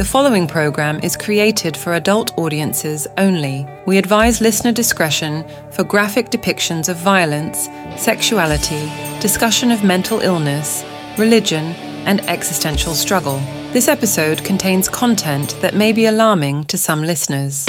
The following program is created for adult audiences only. We advise listener discretion for graphic depictions of violence, sexuality, discussion of mental illness, religion, and existential struggle. This episode contains content that may be alarming to some listeners.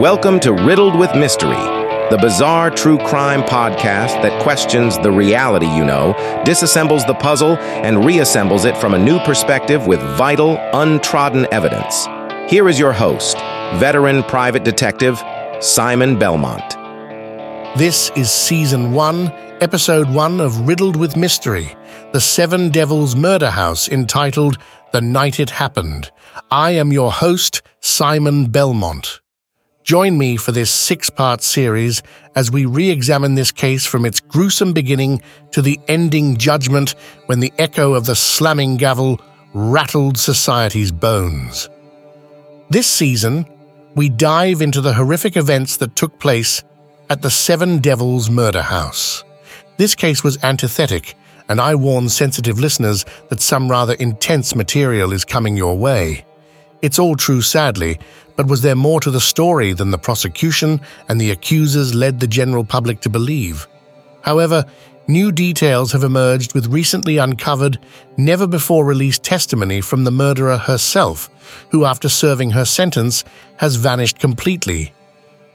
Welcome to Riddled with Mystery, the bizarre true crime podcast that questions the reality you know, disassembles the puzzle, and reassembles it from a new perspective with vital, untrodden evidence. Here is your host, veteran private detective Simon Belmont. This is Season 1, Episode 1 of Riddled with Mystery, The Seven Devils Murder House, entitled The Night It Happened. I am your host, Simon Belmont. Join me for this six part series as we re examine this case from its gruesome beginning to the ending judgment when the echo of the slamming gavel rattled society's bones. This season, we dive into the horrific events that took place at the Seven Devils Murder House. This case was antithetic, and I warn sensitive listeners that some rather intense material is coming your way. It's all true, sadly, but was there more to the story than the prosecution and the accusers led the general public to believe? However, new details have emerged with recently uncovered, never before released testimony from the murderer herself, who, after serving her sentence, has vanished completely.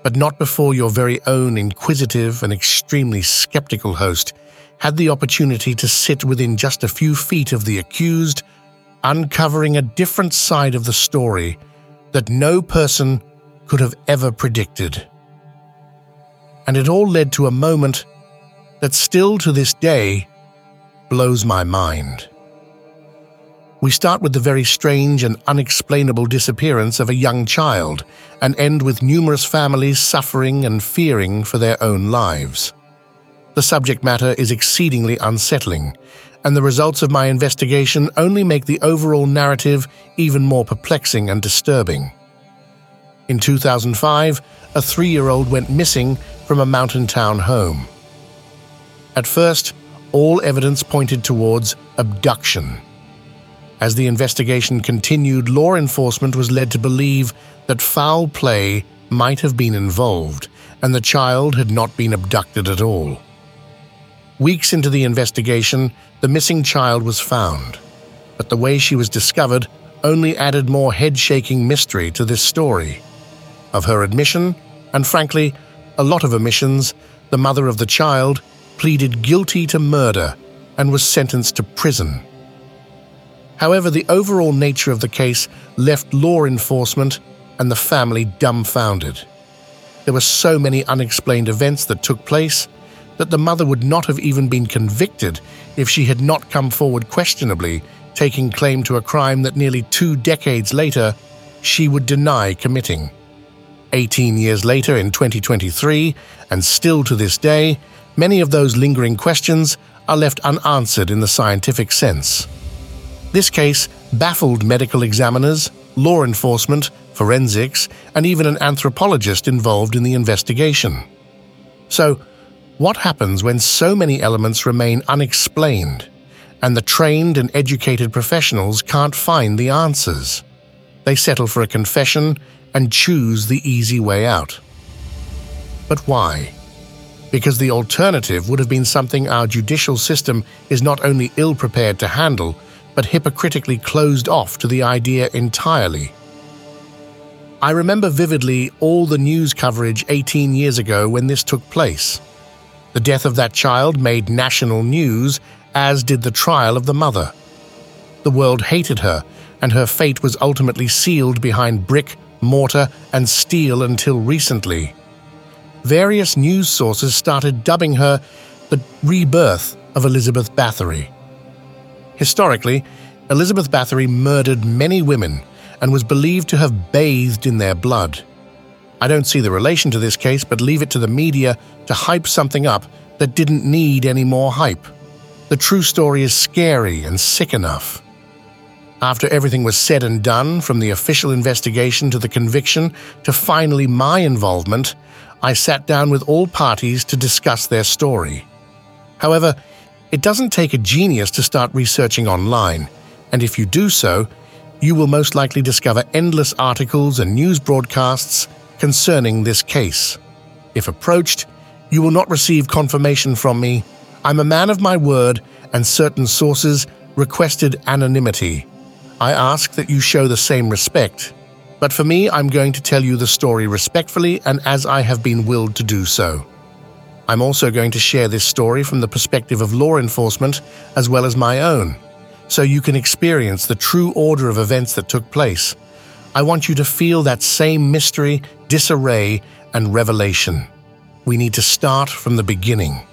But not before your very own inquisitive and extremely skeptical host had the opportunity to sit within just a few feet of the accused, uncovering a different side of the story that no person could have ever predicted. And it all led to a moment that still to this day blows my mind. We start with the very strange and unexplainable disappearance of a young child and end with numerous families suffering and fearing for their own lives. The subject matter is exceedingly unsettling, and the results of my investigation only make the overall narrative even more perplexing and disturbing. In 2005, a three year old went missing from a mountain town home. At first, all evidence pointed towards abduction. As the investigation continued, law enforcement was led to believe that foul play might have been involved and the child had not been abducted at all. Weeks into the investigation, the missing child was found, but the way she was discovered only added more head shaking mystery to this story. Of her admission, and frankly, a lot of omissions, the mother of the child pleaded guilty to murder and was sentenced to prison. However, the overall nature of the case left law enforcement and the family dumbfounded. There were so many unexplained events that took place that the mother would not have even been convicted if she had not come forward questionably, taking claim to a crime that nearly two decades later she would deny committing. 18 years later in 2023, and still to this day, many of those lingering questions are left unanswered in the scientific sense. This case baffled medical examiners, law enforcement, forensics, and even an anthropologist involved in the investigation. So, what happens when so many elements remain unexplained and the trained and educated professionals can't find the answers? They settle for a confession and choose the easy way out. But why? Because the alternative would have been something our judicial system is not only ill prepared to handle, but hypocritically closed off to the idea entirely. I remember vividly all the news coverage 18 years ago when this took place. The death of that child made national news, as did the trial of the mother. The world hated her, and her fate was ultimately sealed behind brick, mortar, and steel until recently. various news sources started dubbing her the rebirth of Elizabeth Bathory. Historically, Elizabeth Bathory murdered many women and was believed to have bathed in their blood. I don't see the relation to this case, but leave it to the media to hype something up that didn't need any more hype. The true story is scary and sick enough. After everything was said and done, from the official investigation to the conviction to finally my involvement, I sat down with all parties to discuss their story. However, it doesn't take a genius to start researching online, and if you do so, you will most likely discover endless articles and news broadcasts concerning this case. If approached, you will not receive confirmation from me. I'm a man of my word, and certain sources requested anonymity. I ask that you show the same respect. But for me, I'm going to tell you the story respectfully and as I have been willed to do so. I'm also going to share this story from the perspective of law enforcement as well as my own, so you can experience the true order of events that took place. I want you to feel that same mystery, disarray, and revelation. We need to start from the beginning.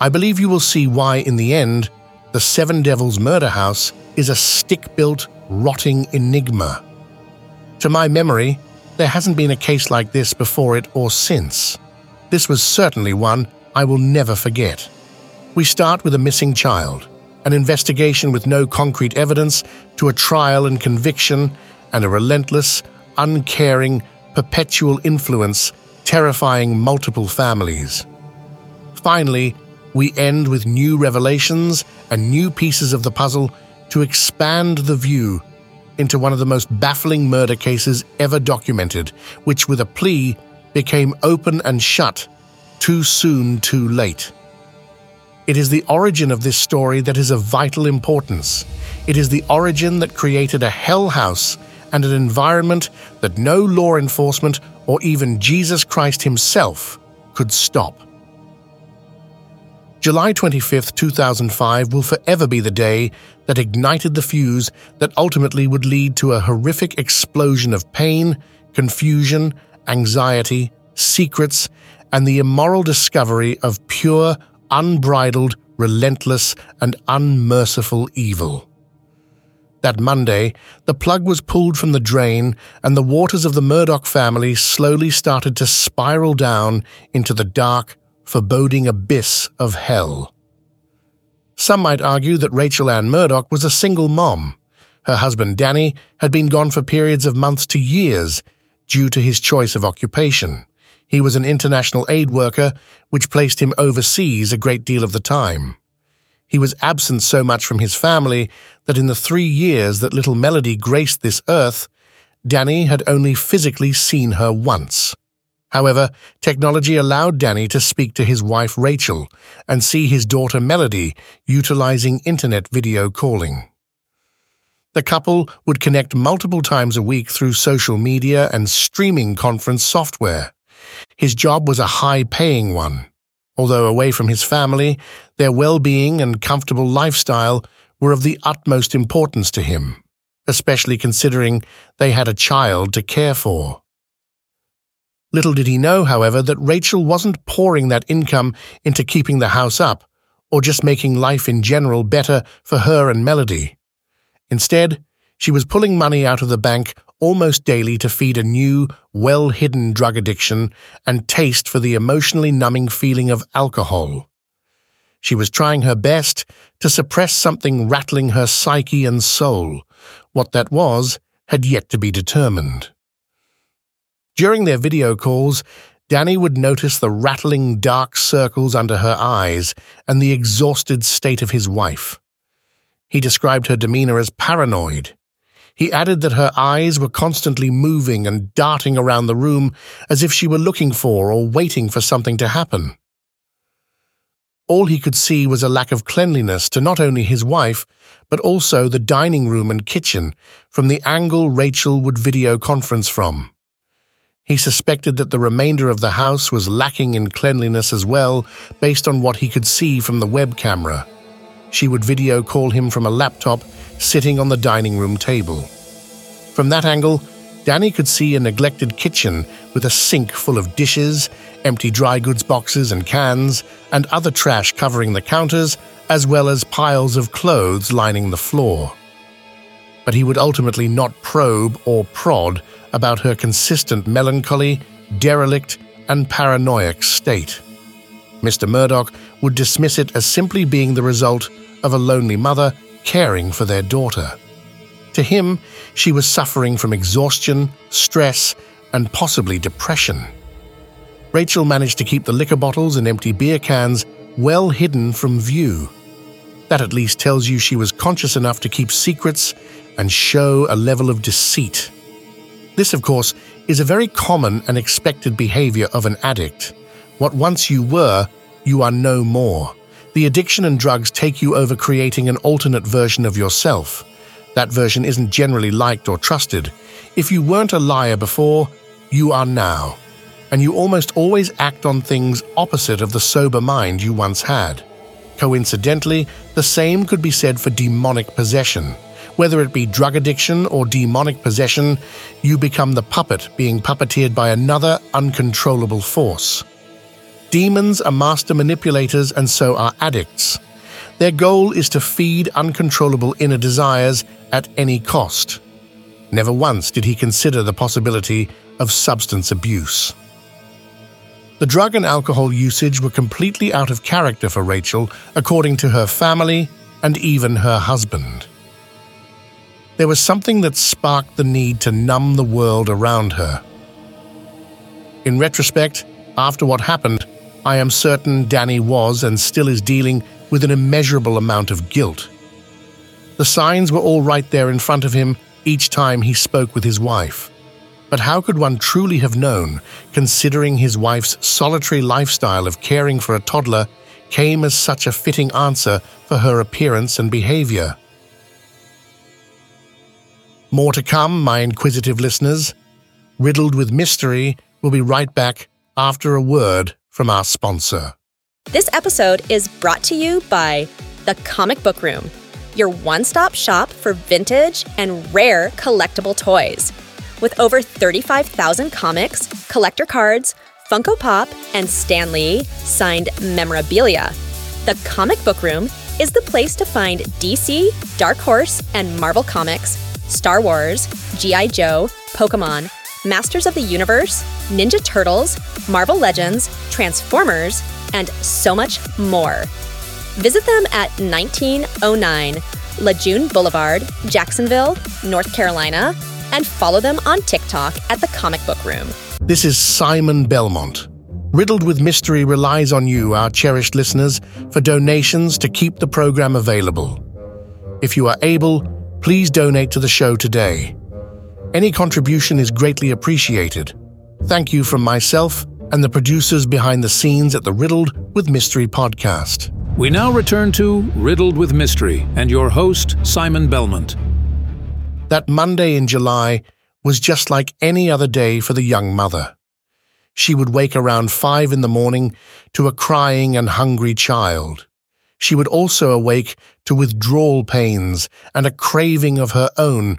I believe you will see why, in the end, the Seven Devils Murder House is a stick built, rotting enigma. To my memory, there hasn't been a case like this before it or since. This was certainly one I will never forget. We start with a missing child, an investigation with no concrete evidence, to a trial and conviction, and a relentless, uncaring, perpetual influence terrifying multiple families. Finally, we end with new revelations and new pieces of the puzzle to expand the view into one of the most baffling murder cases ever documented, which, with a plea, became open and shut too soon, too late. It is the origin of this story that is of vital importance. It is the origin that created a hell house and an environment that no law enforcement or even Jesus Christ himself could stop. July 25, 2005 will forever be the day that ignited the fuse that ultimately would lead to a horrific explosion of pain, confusion, anxiety, secrets, and the immoral discovery of pure, unbridled, relentless, and unmerciful evil. That Monday, the plug was pulled from the drain, and the waters of the Murdoch family slowly started to spiral down into the dark, foreboding abyss of hell. Some might argue that Rachel Ann Murdoch was a single mom. Her husband Danny had been gone for periods of months to years due to his choice of occupation. He was an international aid worker, which placed him overseas a great deal of the time. He was absent so much from his family that in the three years that little Melody graced this earth, Danny had only physically seen her once. However, technology allowed Danny to speak to his wife Rachel and see his daughter Melody utilizing internet video calling. The couple would connect multiple times a week through social media and streaming conference software. His job was a high paying one. Although away from his family, their well being and comfortable lifestyle were of the utmost importance to him, especially considering they had a child to care for. Little did he know, however, that Rachel wasn't pouring that income into keeping the house up or just making life in general better for her and Melody. Instead, she was pulling money out of the bank almost daily to feed a new, well hidden drug addiction and taste for the emotionally numbing feeling of alcohol. She was trying her best to suppress something rattling her psyche and soul. What that was had yet to be determined. During their video calls, Danny would notice the rattling dark circles under her eyes and the exhausted state of his wife. He described her demeanor as paranoid, he added that her eyes were constantly moving and darting around the room as if she were looking for or waiting for something to happen. All he could see was a lack of cleanliness to not only his wife, but also the dining room and kitchen from the angle Rachel would video conference from. He suspected that the remainder of the house was lacking in cleanliness as well, based on what he could see from the web camera. She would video call him from a laptop sitting on the dining room table. From that angle, Danny could see a neglected kitchen with a sink full of dishes, empty dry goods boxes and cans, and other trash covering the counters, as well as piles of clothes lining the floor. But he would ultimately not probe or prod about her consistent melancholy, derelict, and paranoid state. Mr. Murdoch would dismiss it as simply being the result of a lonely mother caring for their daughter. To him, she was suffering from exhaustion, stress, and possibly depression. Rachel managed to keep the liquor bottles and empty beer cans well hidden from view. That at least tells you she was conscious enough to keep secrets and show a level of deceit. This, of course, is a very common and expected behavior of an addict. What once you were, you are no more. The addiction and drugs take you over creating an alternate version of yourself. That version isn't generally liked or trusted. If you weren't a liar before, you are now. And you almost always act on things opposite of the sober mind you once had. Coincidentally, the same could be said for demonic possession. Whether it be drug addiction or demonic possession, you become the puppet being puppeteered by another uncontrollable force. Demons are master manipulators and so are addicts. Their goal is to feed uncontrollable inner desires at any cost. Never once did he consider the possibility of substance abuse. The drug and alcohol usage were completely out of character for Rachel, according to her family and even her husband. There was something that sparked the need to numb the world around her. In retrospect, after what happened, I am certain Danny was and still is dealing with an immeasurable amount of guilt. The signs were all right there in front of him each time he spoke with his wife. But how could one truly have known, considering his wife's solitary lifestyle of caring for a toddler came as such a fitting answer for her appearance and behavior? More to come, my inquisitive listeners. Riddled with mystery, we'll be right back after a word from our sponsor. This episode is brought to you by The Comic Book Room, your one stop shop for vintage and rare collectible toys. With over 35,000 comics, collector cards, Funko Pop, and Stan Lee signed memorabilia, The Comic Book Room is the place to find DC, Dark Horse, and Marvel Comics, Star Wars, G.I. Joe, Pokemon, Masters of the Universe, Ninja Turtles, Marvel Legends, Transformers, and so much more. Visit them at 1909 Lejeune Boulevard, Jacksonville, North Carolina, and follow them on TikTok at The Comic Book Room. This is Simon Belmont. Riddled with Mystery relies on you, our cherished listeners, for donations to keep the program available. If you are able, please donate to the show today. Any contribution is greatly appreciated. Thank you from myself and the producers behind the scenes at the Riddled with Mystery podcast. We now return to Riddled with Mystery and your host, Simon Belmont. That Monday in July was just like any other day for the young mother. She would wake around five in the morning to a crying and hungry child. She would also awake to withdrawal pains and a craving of her own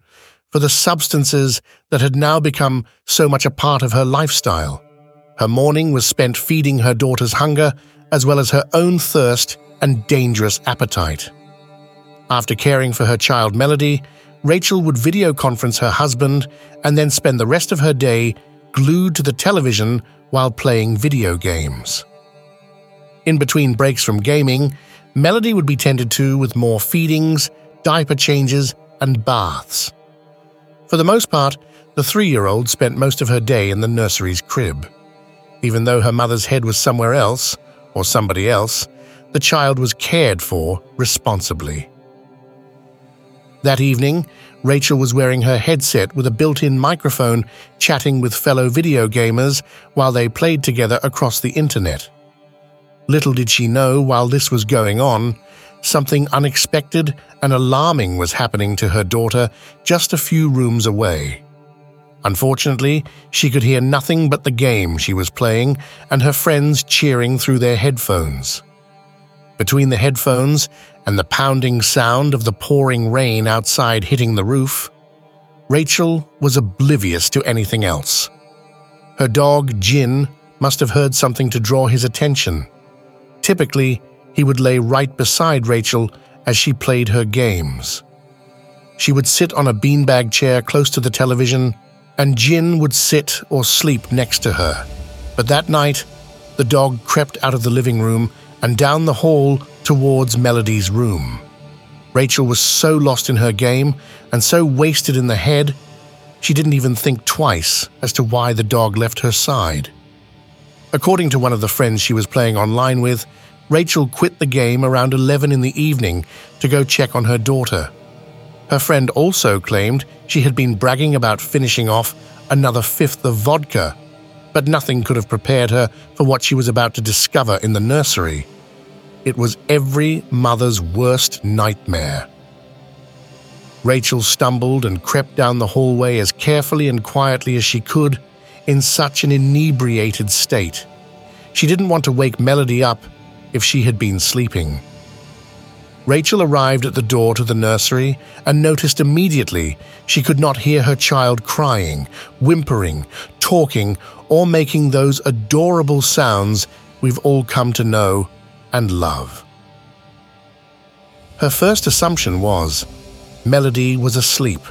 for the substances that had now become so much a part of her lifestyle. Her morning was spent feeding her daughter's hunger as well as her own thirst and dangerous appetite. After caring for her child Melody, Rachel would video conference her husband and then spend the rest of her day glued to the television while playing video games. In between breaks from gaming, Melody would be tended to with more feedings, diaper changes, and baths. For the most part, the three year old spent most of her day in the nursery's crib. Even though her mother's head was somewhere else, or somebody else, the child was cared for responsibly. That evening, Rachel was wearing her headset with a built in microphone, chatting with fellow video gamers while they played together across the internet. Little did she know while this was going on, something unexpected and alarming was happening to her daughter just a few rooms away. Unfortunately, she could hear nothing but the game she was playing and her friends cheering through their headphones. Between the headphones and the pounding sound of the pouring rain outside hitting the roof, Rachel was oblivious to anything else. Her dog, Jin, must have heard something to draw his attention. Typically, he would lay right beside Rachel as she played her games. She would sit on a beanbag chair close to the television, and Jin would sit or sleep next to her. But that night, the dog crept out of the living room and down the hall towards Melody's room. Rachel was so lost in her game and so wasted in the head, she didn't even think twice as to why the dog left her side. According to one of the friends she was playing online with, Rachel quit the game around 11 in the evening to go check on her daughter. Her friend also claimed she had been bragging about finishing off another fifth of vodka, but nothing could have prepared her for what she was about to discover in the nursery. It was every mother's worst nightmare. Rachel stumbled and crept down the hallway as carefully and quietly as she could, in such an inebriated state. She didn't want to wake Melody up if she had been sleeping. Rachel arrived at the door to the nursery and noticed immediately she could not hear her child crying, whimpering, talking, or making those adorable sounds we've all come to know and love. Her first assumption was Melody was asleep.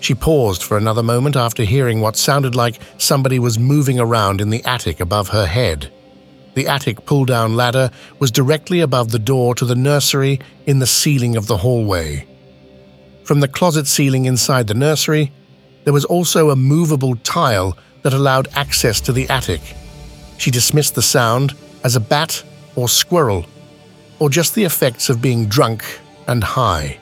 She paused for another moment after hearing what sounded like somebody was moving around in the attic above her head. The attic pull down ladder was directly above the door to the nursery in the ceiling of the hallway. From the closet ceiling inside the nursery, there was also a movable tile that allowed access to the attic. She dismissed the sound as a bat or squirrel, or just the effects of being drunk and high.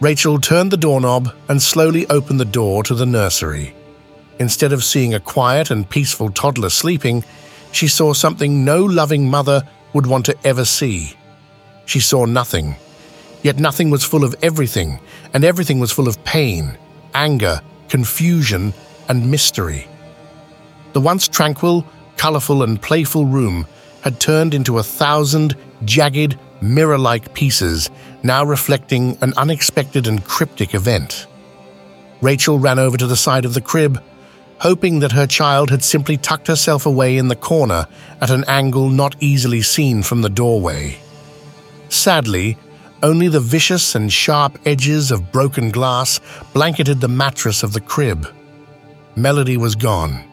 Rachel turned the doorknob and slowly opened the door to the nursery. Instead of seeing a quiet and peaceful toddler sleeping, she saw something no loving mother would want to ever see. She saw nothing. Yet nothing was full of everything, and everything was full of pain, anger, confusion, and mystery. The once tranquil, colorful, and playful room had turned into a thousand jagged, mirror like pieces, now reflecting an unexpected and cryptic event. Rachel ran over to the side of the crib, hoping that her child had simply tucked herself away in the corner at an angle not easily seen from the doorway. Sadly, only the vicious and sharp edges of broken glass blanketed the mattress of the crib. Melody was gone.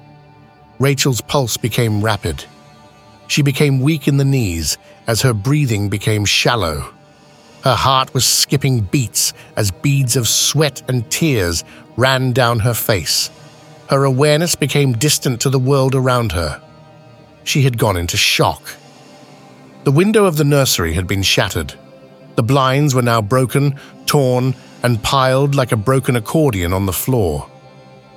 Rachel's pulse became rapid. She became weak in the knees as her breathing became shallow. Her heart was skipping beats as beads of sweat and tears ran down her face. Her awareness became distant to the world around her. She had gone into shock. The window of the nursery had been shattered. The blinds were now broken, torn, and piled like a broken accordion on the floor.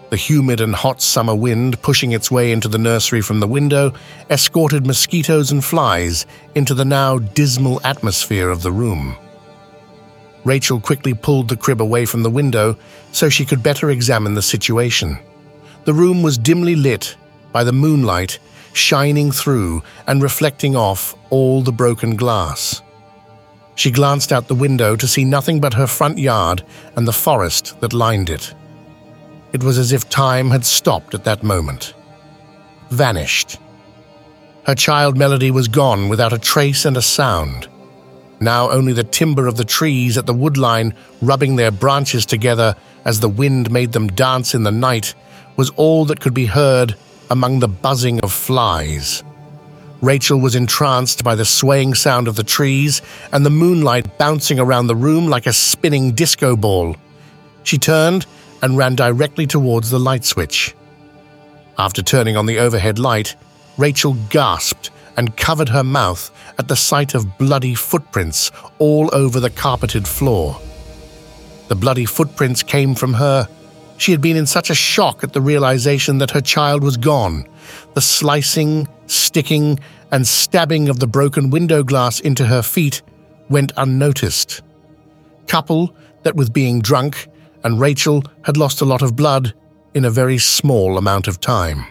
The humid and hot summer wind pushing its way into the nursery from the window escorted mosquitoes and flies into the now dismal atmosphere of the room. Rachel quickly pulled the crib away from the window so she could better examine the situation. The room was dimly lit by the moonlight shining through and reflecting off all the broken glass. She glanced out the window to see nothing but her front yard and the forest that lined it. It was as if time had stopped at that moment. Vanished. Her child Melody was gone without a trace and a sound. Now only the timber of the trees at the woodline rubbing their branches together as the wind made them dance in the night was all that could be heard among the buzzing of flies. Rachel was entranced by the swaying sound of the trees and the moonlight bouncing around the room like a spinning disco ball. She turned and ran directly towards the light switch. After turning on the overhead light, Rachel gasped and covered her mouth at the sight of bloody footprints all over the carpeted floor. The bloody footprints came from her. She had been in such a shock at the realization that her child was gone. The slicing, sticking, and stabbing of the broken window glass into her feet went unnoticed. Couple that with being drunk and Rachel had lost a lot of blood in a very small amount of time.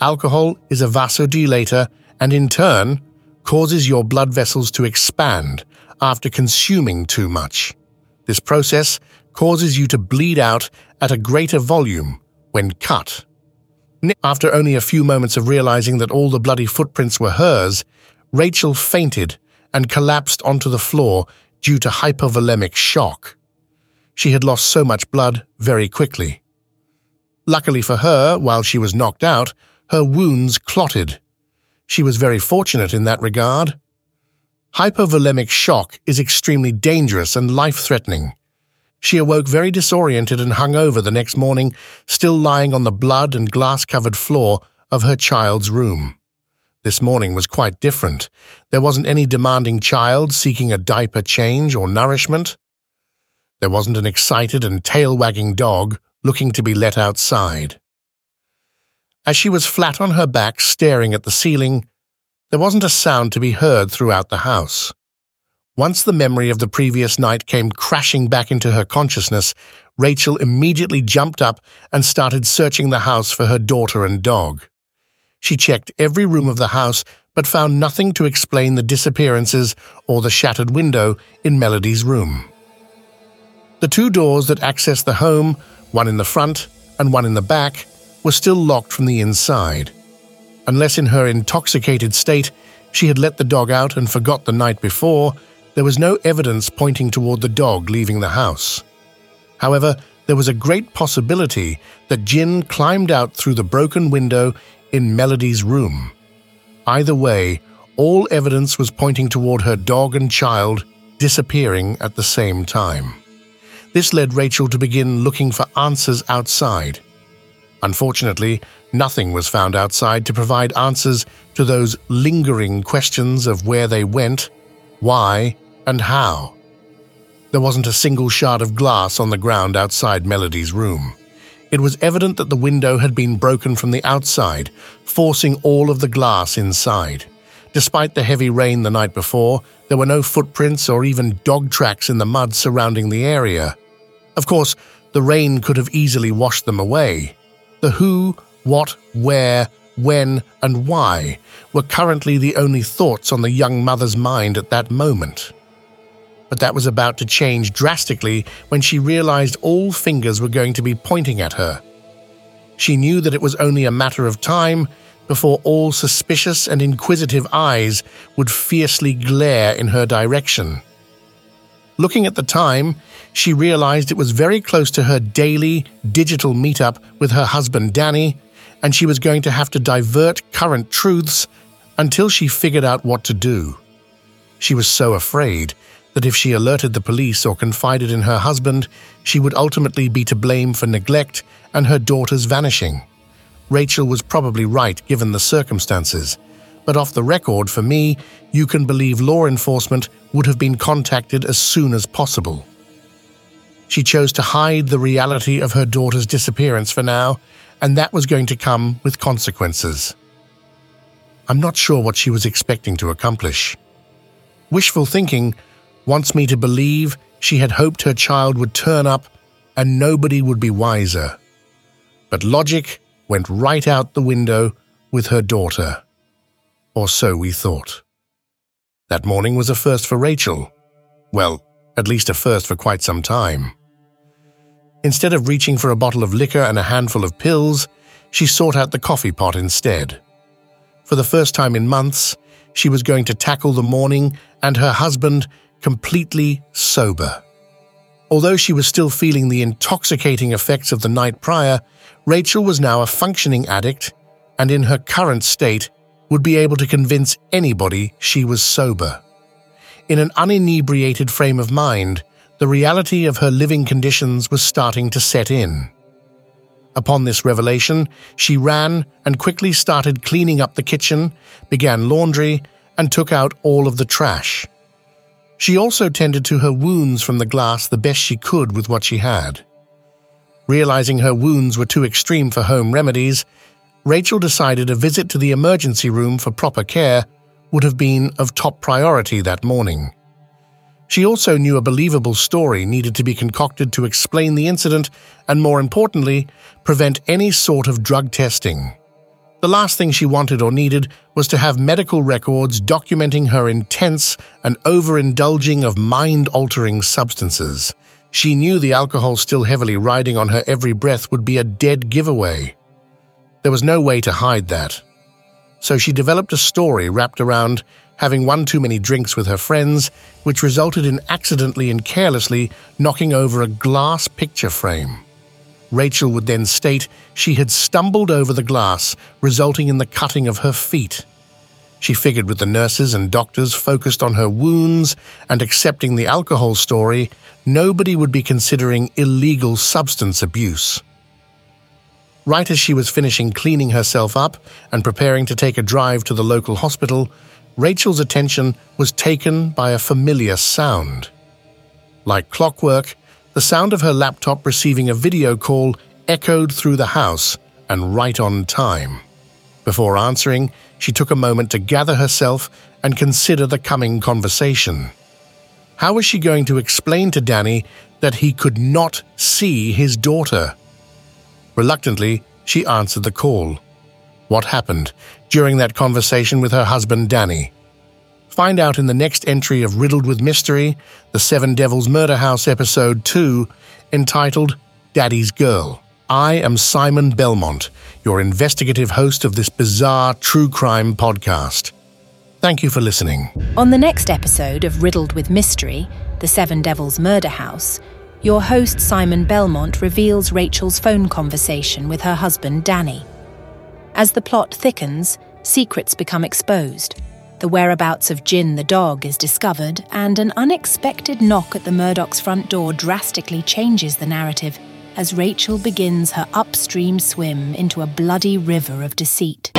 Alcohol is a vasodilator and in turn causes your blood vessels to expand after consuming too much. This process causes you to bleed out at a greater volume when cut. After only a few moments of realizing that all the bloody footprints were hers, Rachel fainted and collapsed onto the floor due to hypovolemic shock. She had lost so much blood very quickly. Luckily for her, while she was knocked out, her wounds clotted. She was very fortunate in that regard. Hypovolemic shock is extremely dangerous and life-threatening. She awoke very disoriented and hung over the next morning, still lying on the blood and glass-covered floor of her child's room. This morning was quite different. There wasn't any demanding child seeking a diaper change or nourishment. There wasn't an excited and tail-wagging dog looking to be let outside. As she was flat on her back staring at the ceiling, there wasn't a sound to be heard throughout the house. Once the memory of the previous night came crashing back into her consciousness, Rachel immediately jumped up and started searching the house for her daughter and dog. She checked every room of the house but found nothing to explain the disappearances or the shattered window in Melody's room. The two doors that access the home, one in the front and one in the back, were still locked from the inside. Unless in her intoxicated state she had let the dog out and forgot the night before, there was no evidence pointing toward the dog leaving the house. However, there was a great possibility that Jin climbed out through the broken window in Melody's room. Either way, all evidence was pointing toward her dog and child disappearing at the same time. This led Rachel to begin looking for answers outside. Unfortunately, nothing was found outside to provide answers to those lingering questions of where they went, why, and how. There wasn't a single shard of glass on the ground outside Melody's room. It was evident that the window had been broken from the outside, forcing all of the glass inside. Despite the heavy rain the night before, there were no footprints or even dog tracks in the mud surrounding the area. Of course, the rain could have easily washed them away. The who, what, where, when, and why were currently the only thoughts on the young mother's mind at that moment but that was about to change drastically when she realized all fingers were going to be pointing at her. She knew that it was only a matter of time before all suspicious and inquisitive eyes would fiercely glare in her direction. Looking at the time, she realized it was very close to her daily digital meetup with her husband Danny, and she was going to have to divert current truths until she figured out what to do. She was so afraid that if she alerted the police or confided in her husband, she would ultimately be to blame for neglect and her daughter's vanishing. Rachel was probably right given the circumstances, but off the record, for me, you can believe law enforcement would have been contacted as soon as possible. She chose to hide the reality of her daughter's disappearance for now, and that was going to come with consequences. I'm not sure what she was expecting to accomplish. Wishful thinking wants me to believe she had hoped her child would turn up and nobody would be wiser. But logic went right out the window with her daughter. Or so we thought. That morning was a first for Rachel. Well, at least a first for quite some time. Instead of reaching for a bottle of liquor and a handful of pills, she sought out the coffee pot instead. For the first time in months, she was going to tackle the morning and her husband completely sober. Although she was still feeling the intoxicating effects of the night prior, Rachel was now a functioning addict and in her current state would be able to convince anybody she was sober. In an uninebriated frame of mind, the reality of her living conditions was starting to set in. Upon this revelation, she ran and quickly started cleaning up the kitchen, began laundry, and took out all of the trash. She also tended to her wounds from the glass the best she could with what she had. Realizing her wounds were too extreme for home remedies, Rachel decided a visit to the emergency room for proper care would have been of top priority that morning. She also knew a believable story needed to be concocted to explain the incident and, more importantly, prevent any sort of drug testing. The last thing she wanted or needed was to have medical records documenting her intense and overindulging of mind altering substances. She knew the alcohol still heavily riding on her every breath would be a dead giveaway. There was no way to hide that. So she developed a story wrapped around having one too many drinks with her friends, which resulted in accidentally and carelessly knocking over a glass picture frame. Rachel would then state she had stumbled over the glass, resulting in the cutting of her feet. She figured with the nurses and doctors focused on her wounds and accepting the alcohol story, nobody would be considering illegal substance abuse. Right as she was finishing cleaning herself up and preparing to take a drive to the local hospital, Rachel's attention was taken by a familiar sound. Like clockwork, the sound of her laptop receiving a video call echoed through the house and right on time. Before answering, she took a moment to gather herself and consider the coming conversation. How was she going to explain to Danny that he could not see his daughter? Reluctantly, she answered the call. What happened during that conversation with her husband Danny? Find out in the next entry of Riddled with Mystery, the Seven Devils Murder House Episode 2, entitled Daddy's Girl. I am Simon Belmont, your investigative host of this bizarre true crime podcast. Thank you for listening. On the next episode of Riddled with Mystery, the Seven Devils Murder House, your host Simon Belmont reveals Rachel's phone conversation with her husband Danny. As the plot thickens, secrets become exposed the whereabouts of Jin the dog is discovered, and an unexpected knock at the Murdochs' front door drastically changes the narrative as Rachel begins her upstream swim into a bloody river of deceit.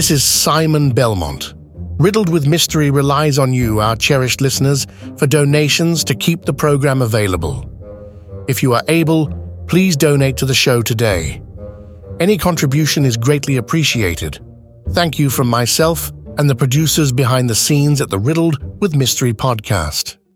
This is Simon Belmont. Riddled with Mystery relies on you, our cherished listeners, for donations to keep the program available. If you are able, please donate to the show today. Any contribution is greatly appreciated. Thank you from myself and the producers behind the scenes at the Riddled with Mystery podcast.